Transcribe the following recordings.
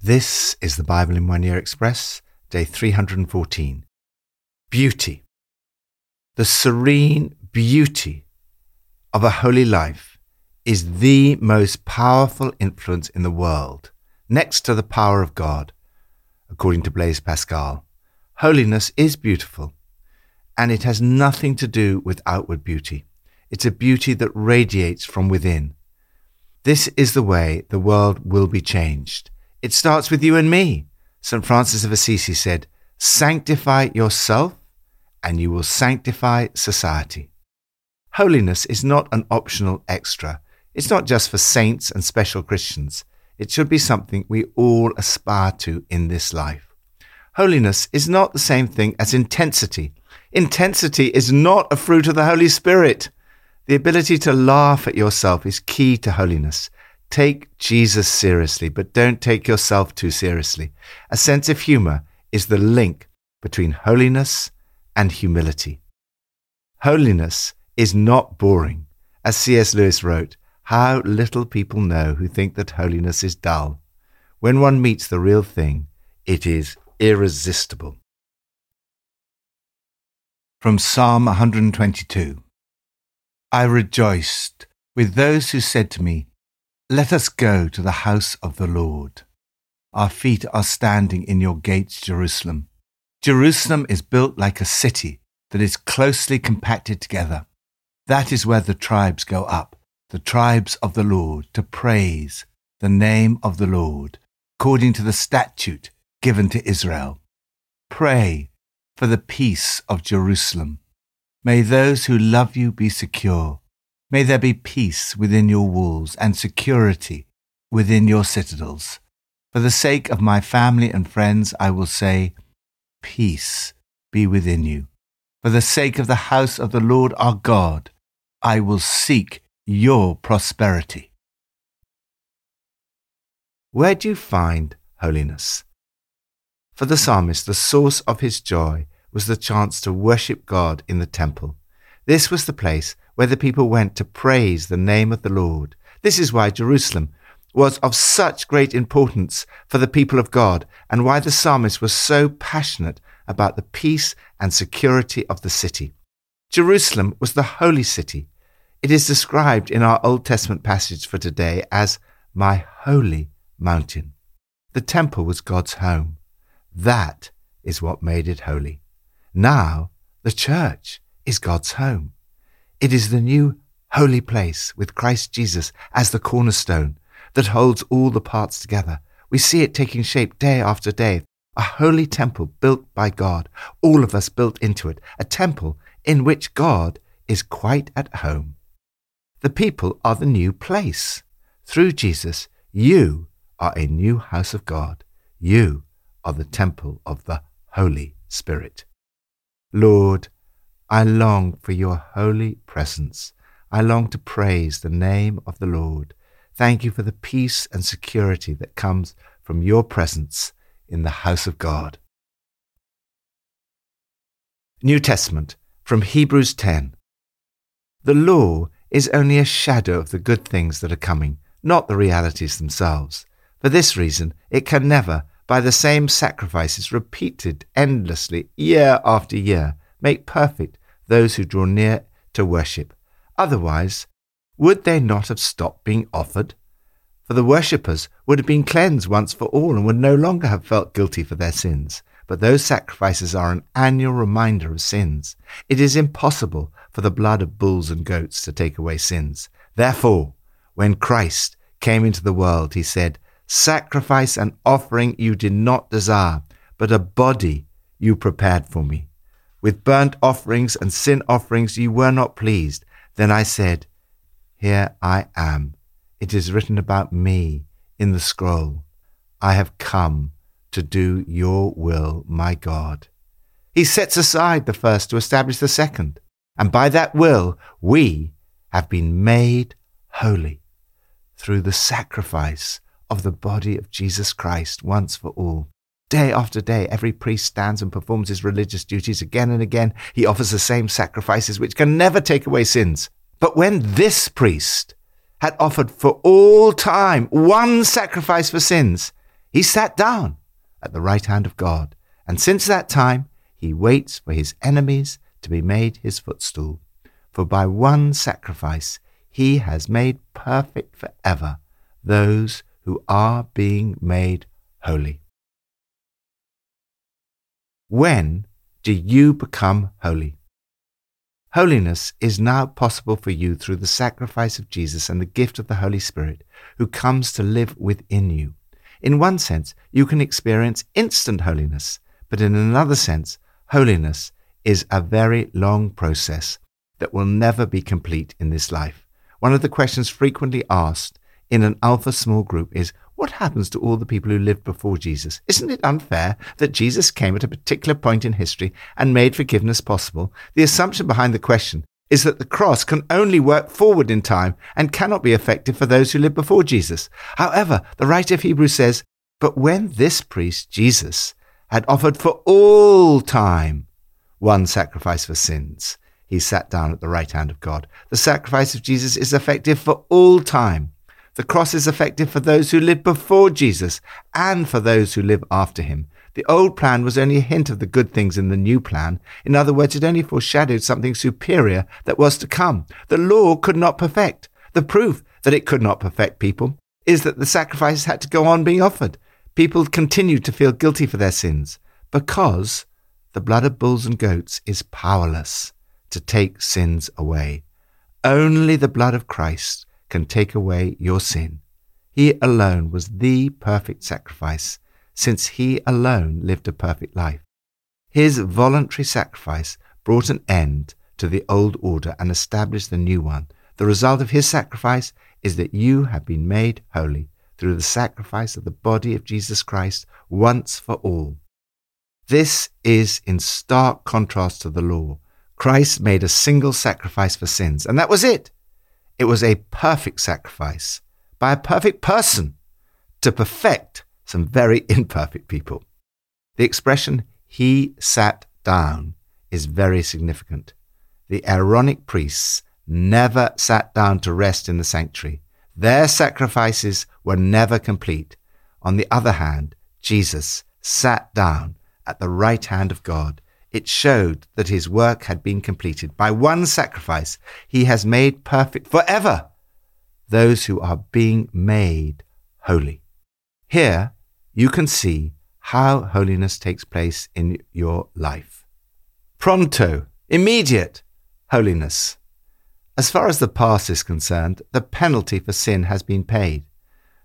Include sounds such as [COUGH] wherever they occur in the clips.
This is the Bible in One Year Express, day 314. Beauty. The serene beauty of a holy life is the most powerful influence in the world, next to the power of God, according to Blaise Pascal. Holiness is beautiful, and it has nothing to do with outward beauty. It's a beauty that radiates from within. This is the way the world will be changed. It starts with you and me. St. Francis of Assisi said, Sanctify yourself, and you will sanctify society. Holiness is not an optional extra. It's not just for saints and special Christians. It should be something we all aspire to in this life. Holiness is not the same thing as intensity. Intensity is not a fruit of the Holy Spirit. The ability to laugh at yourself is key to holiness. Take Jesus seriously, but don't take yourself too seriously. A sense of humor is the link between holiness and humility. Holiness is not boring. As C.S. Lewis wrote, how little people know who think that holiness is dull. When one meets the real thing, it is irresistible. From Psalm 122 I rejoiced with those who said to me, Let us go to the house of the Lord. Our feet are standing in your gates, Jerusalem. Jerusalem is built like a city that is closely compacted together. That is where the tribes go up, the tribes of the Lord, to praise the name of the Lord, according to the statute given to Israel. Pray for the peace of Jerusalem. May those who love you be secure. May there be peace within your walls and security within your citadels. For the sake of my family and friends, I will say, Peace be within you. For the sake of the house of the Lord our God, I will seek your prosperity. Where do you find holiness? For the psalmist, the source of his joy was the chance to worship God in the temple. This was the place where the people went to praise the name of the Lord. This is why Jerusalem was of such great importance for the people of God and why the psalmist was so passionate about the peace and security of the city. Jerusalem was the holy city. It is described in our Old Testament passage for today as my holy mountain. The temple was God's home. That is what made it holy. Now, the church is God's home. It is the new holy place with Christ Jesus as the cornerstone that holds all the parts together. We see it taking shape day after day. A holy temple built by God, all of us built into it, a temple in which God is quite at home. The people are the new place. Through Jesus, you are a new house of God. You are the temple of the Holy Spirit. Lord, I long for your holy presence. I long to praise the name of the Lord. Thank you for the peace and security that comes from your presence in the house of God. New Testament from Hebrews 10. The law is only a shadow of the good things that are coming, not the realities themselves. For this reason, it can never, by the same sacrifices repeated endlessly year after year, make perfect those who draw near to worship. Otherwise, would they not have stopped being offered? For the worshippers would have been cleansed once for all and would no longer have felt guilty for their sins. But those sacrifices are an annual reminder of sins. It is impossible for the blood of bulls and goats to take away sins. Therefore, when Christ came into the world, he said, Sacrifice and offering you did not desire, but a body you prepared for me. With burnt offerings and sin offerings you were not pleased. Then I said, Here I am. It is written about me in the scroll. I have come to do your will, my God. He sets aside the first to establish the second, and by that will we have been made holy through the sacrifice of the body of Jesus Christ once for all. Day after day, every priest stands and performs his religious duties again and again. He offers the same sacrifices which can never take away sins. But when this priest had offered for all time one sacrifice for sins, he sat down at the right hand of God, and since that time he waits for his enemies to be made his footstool. For by one sacrifice he has made perfect forever those who are being made holy. When do you become holy? Holiness is now possible for you through the sacrifice of Jesus and the gift of the Holy Spirit, who comes to live within you. In one sense, you can experience instant holiness, but in another sense, holiness is a very long process that will never be complete in this life. One of the questions frequently asked in an alpha small group is what happens to all the people who lived before Jesus? Isn't it unfair that Jesus came at a particular point in history and made forgiveness possible? The assumption behind the question is that the cross can only work forward in time and cannot be effective for those who lived before Jesus. However, the writer of Hebrews says, But when this priest, Jesus, had offered for all time one sacrifice for sins, he sat down at the right hand of God. The sacrifice of Jesus is effective for all time. The cross is effective for those who lived before Jesus and for those who live after him. The old plan was only a hint of the good things in the new plan. In other words, it only foreshadowed something superior that was to come. The law could not perfect. The proof that it could not perfect people is that the sacrifices had to go on being offered. People continued to feel guilty for their sins because the blood of bulls and goats is powerless to take sins away. Only the blood of Christ can take away your sin. He alone was the perfect sacrifice, since he alone lived a perfect life. His voluntary sacrifice brought an end to the old order and established the new one. The result of his sacrifice is that you have been made holy through the sacrifice of the body of Jesus Christ once for all. This is in stark contrast to the law. Christ made a single sacrifice for sins, and that was it. It was a perfect sacrifice by a perfect person to perfect some very [LAUGHS] imperfect people. The expression, he sat down, is very significant. The Aaronic priests never sat down to rest in the sanctuary. Their sacrifices were never complete. On the other hand, Jesus sat down at the right hand of God it showed that his work had been completed. By one sacrifice, he has made perfect forever those who are being made holy. Here, you can see how holiness takes place in your life. Pronto, immediate holiness. As far as the past is concerned, the penalty for sin has been paid.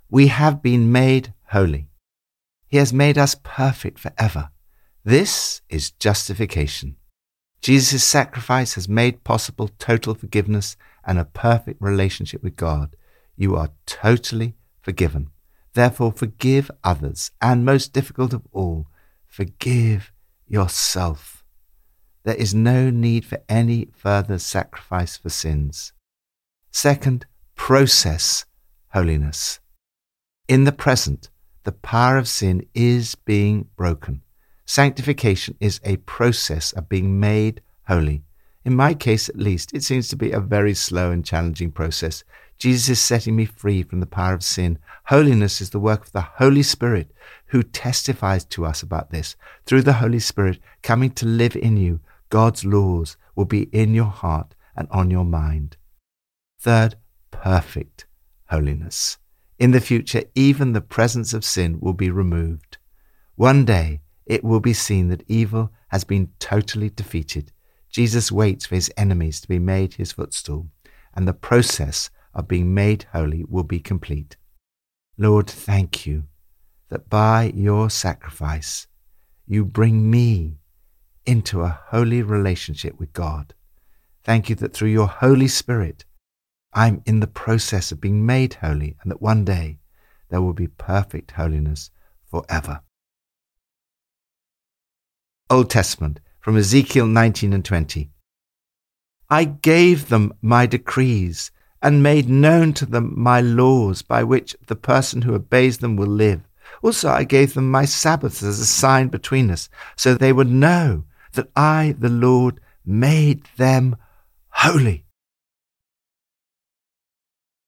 We have been made holy. He has made us perfect forever. This is justification. Jesus' sacrifice has made possible total forgiveness and a perfect relationship with God. You are totally forgiven. Therefore, forgive others, and most difficult of all, forgive yourself. There is no need for any further sacrifice for sins. Second, process holiness. In the present, the power of sin is being broken. Sanctification is a process of being made holy. In my case, at least, it seems to be a very slow and challenging process. Jesus is setting me free from the power of sin. Holiness is the work of the Holy Spirit who testifies to us about this. Through the Holy Spirit coming to live in you, God's laws will be in your heart and on your mind. Third, perfect holiness. In the future, even the presence of sin will be removed. One day, it will be seen that evil has been totally defeated. Jesus waits for his enemies to be made his footstool, and the process of being made holy will be complete. Lord, thank you that by your sacrifice you bring me into a holy relationship with God. Thank you that through your Holy Spirit, I'm in the process of being made holy, and that one day there will be perfect holiness forever. Old Testament, from Ezekiel 19 and 20. I gave them my decrees and made known to them my laws by which the person who obeys them will live. Also, I gave them my Sabbaths as a sign between us, so they would know that I, the Lord, made them holy.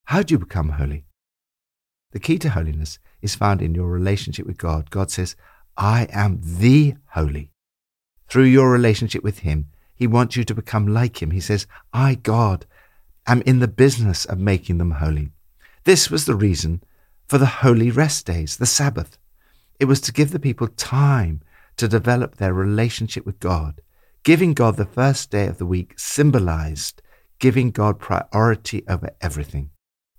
How do you become holy? The key to holiness is found in your relationship with God. God says, I am the holy. Through your relationship with Him, He wants you to become like Him. He says, I, God, am in the business of making them holy. This was the reason for the holy rest days, the Sabbath. It was to give the people time to develop their relationship with God. Giving God the first day of the week symbolized giving God priority over everything.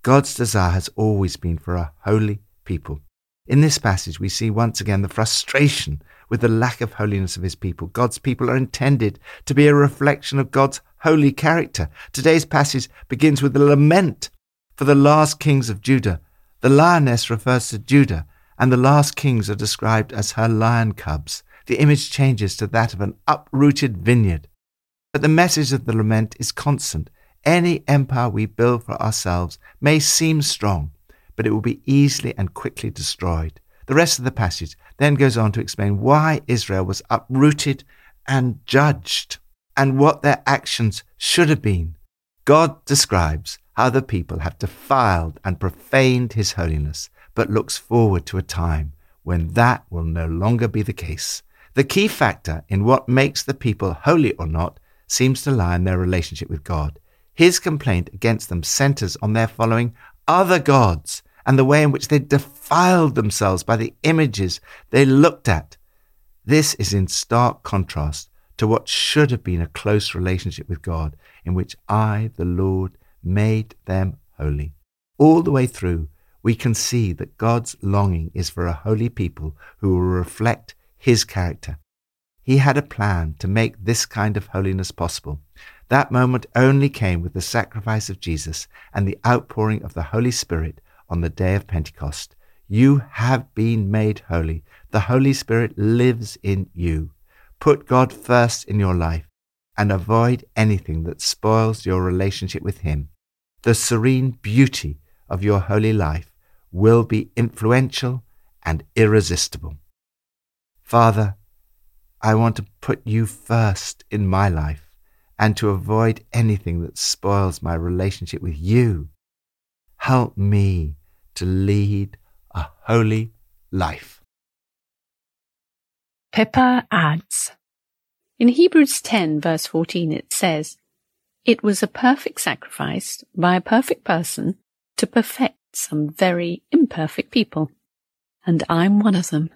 God's desire has always been for a holy people. In this passage, we see once again the frustration with the lack of holiness of his people. God's people are intended to be a reflection of God's holy character. Today's passage begins with a lament for the last kings of Judah. The lioness refers to Judah, and the last kings are described as her lion cubs. The image changes to that of an uprooted vineyard. But the message of the lament is constant. Any empire we build for ourselves may seem strong, but it will be easily and quickly destroyed. The rest of the passage then goes on to explain why Israel was uprooted and judged and what their actions should have been. God describes how the people have defiled and profaned his holiness, but looks forward to a time when that will no longer be the case. The key factor in what makes the people holy or not seems to lie in their relationship with God. His complaint against them centers on their following other gods and the way in which they defiled themselves by the images they looked at. This is in stark contrast to what should have been a close relationship with God, in which I, the Lord, made them holy. All the way through, we can see that God's longing is for a holy people who will reflect His character. He had a plan to make this kind of holiness possible. That moment only came with the sacrifice of Jesus and the outpouring of the Holy Spirit on the day of Pentecost. You have been made holy. The Holy Spirit lives in you. Put God first in your life and avoid anything that spoils your relationship with Him. The serene beauty of your holy life will be influential and irresistible. Father, I want to put you first in my life and to avoid anything that spoils my relationship with you. Help me to lead a holy life. Pippa adds In Hebrews 10, verse 14, it says, It was a perfect sacrifice by a perfect person to perfect some very imperfect people, and I'm one of them.